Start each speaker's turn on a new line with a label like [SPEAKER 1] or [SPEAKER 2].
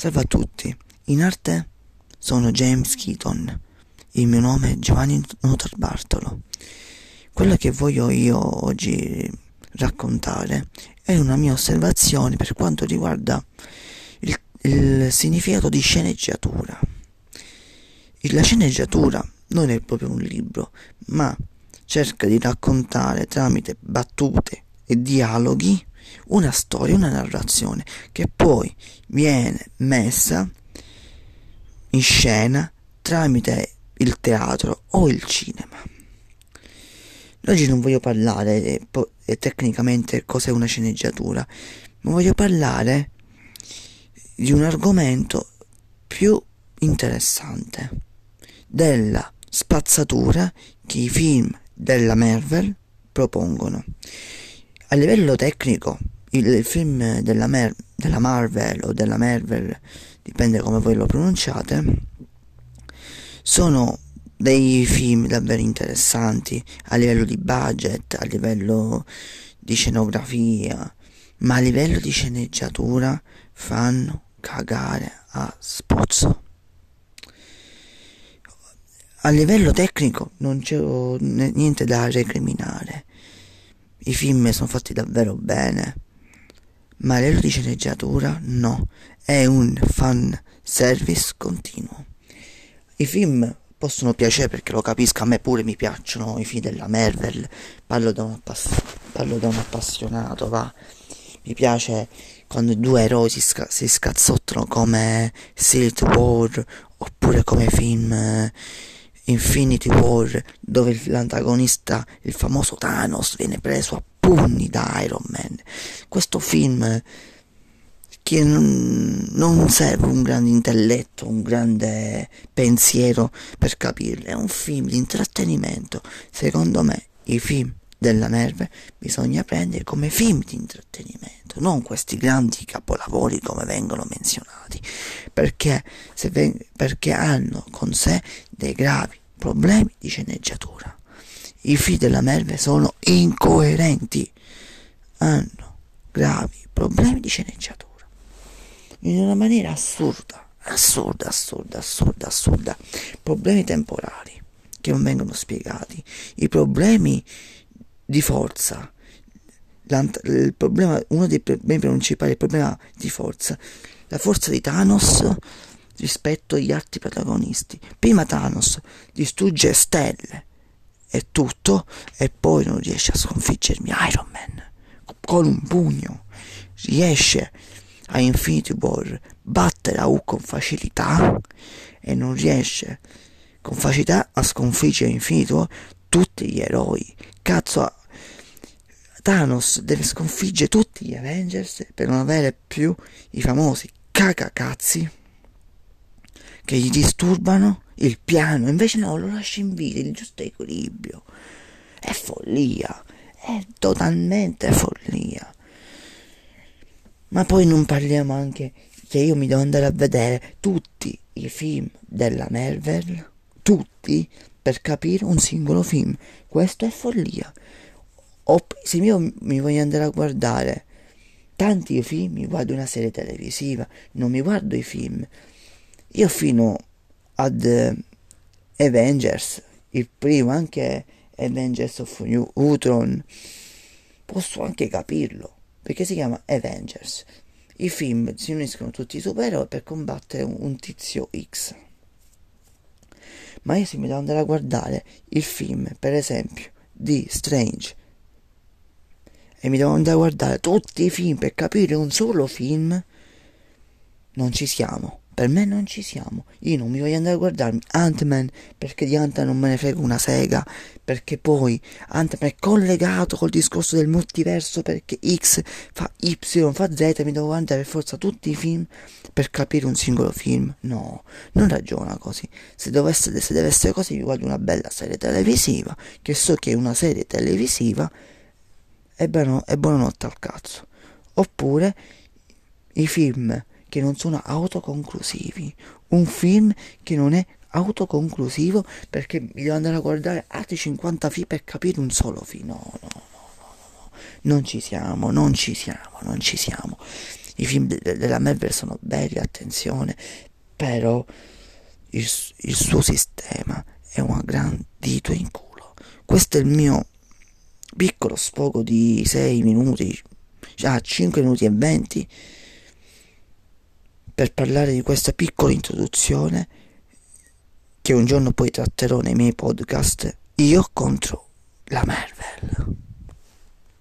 [SPEAKER 1] Salve a tutti, in arte sono James Keaton, il mio nome è Giovanni Notarbartolo. Quello che voglio io oggi raccontare è una mia osservazione per quanto riguarda il, il significato di sceneggiatura. La sceneggiatura non è proprio un libro, ma cerca di raccontare tramite battute e dialoghi una storia, una narrazione che poi viene messa in scena tramite il teatro o il cinema. Oggi non voglio parlare eh, po- tecnicamente cos'è una sceneggiatura, ma voglio parlare di un argomento più interessante, della spazzatura che i film della Marvel propongono. A livello tecnico, il film della, Mer- della Marvel o della Marvel, dipende come voi lo pronunciate, sono dei film davvero interessanti a livello di budget, a livello di scenografia, ma a livello di sceneggiatura fanno cagare a spozzo. A livello tecnico non c'è niente da recriminare i film sono fatti davvero bene, ma livello di sceneggiatura no, è un fan service continuo. I film possono piacere perché lo capisco, a me pure mi piacciono i film della Marvel, parlo da un, appass- parlo da un appassionato, va. Mi piace quando due eroi si, sca- si scazzottano come Civil War oppure come film eh, Infinity War dove l'antagonista, il famoso Thanos, viene preso a pugni da Iron Man. Questo film che non, serve un grande intelletto, un grande pensiero per capirlo, è un film di intrattenimento. Secondo me i film della Nerve bisogna prendere come film di intrattenimento, non questi grandi capolavori come vengono menzionati, perché, ven- perché hanno con sé dei gravi problemi di sceneggiatura. I film della Merve sono incoerenti, hanno gravi problemi di sceneggiatura, in una maniera assurda, assurda, assurda, assurda, assurda, problemi temporali che non vengono spiegati, i problemi di forza, problema, uno dei problemi principali il problema di forza, la forza di Thanos rispetto agli altri protagonisti. Prima Thanos distrugge stelle e tutto e poi non riesce a sconfiggermi Iron Man con un pugno. Riesce a Infinity War battere U con facilità e non riesce con facilità a sconfiggere Infinity War tutti gli eroi. Cazzo, Thanos deve sconfiggere tutti gli Avengers per non avere più i famosi cacacazzi che gli disturbano il piano, invece no, lo lascia in vita, il giusto equilibrio. È follia, è totalmente follia. Ma poi non parliamo anche che io mi devo andare a vedere tutti i film della Marvel, tutti, per capire un singolo film. Questo è follia. O se io mi voglio andare a guardare tanti film, mi guardo una serie televisiva, non mi guardo i film io fino ad uh, Avengers, il primo, anche Avengers of New Ultron, posso anche capirlo, perché si chiama Avengers. I film si uniscono tutti i supereroi per combattere un, un tizio X. Ma io se mi devo andare a guardare il film, per esempio, di Strange, e mi devo andare a guardare tutti i film per capire un solo film, non ci siamo. Per me non ci siamo. Io non mi voglio andare a guardarmi Ant-Man perché di Ant-Man non me ne frega una sega. Perché poi Ant-Man è collegato col discorso del multiverso perché X fa Y, fa Z. Mi devo guardare per forza tutti i film per capire un singolo film. No, non ragiona così. Se, dovesse, se deve essere così, mi guardo una bella serie televisiva. Che so che è una serie televisiva. E, buono, e buonanotte al cazzo. Oppure i film che non sono autoconclusivi, un film che non è autoconclusivo perché mi devo andare a guardare altri 50 film per capire un solo film. No, no, no, no, no, non ci siamo, non ci siamo, non ci siamo. i film della Marvel sono belli, attenzione, però il, il suo sistema è un gran dito in culo. Questo è il mio piccolo sfogo di 6 minuti, ah, 5 minuti e 20 per parlare di questa piccola introduzione che un giorno poi tratterò nei miei podcast io contro la Marvel.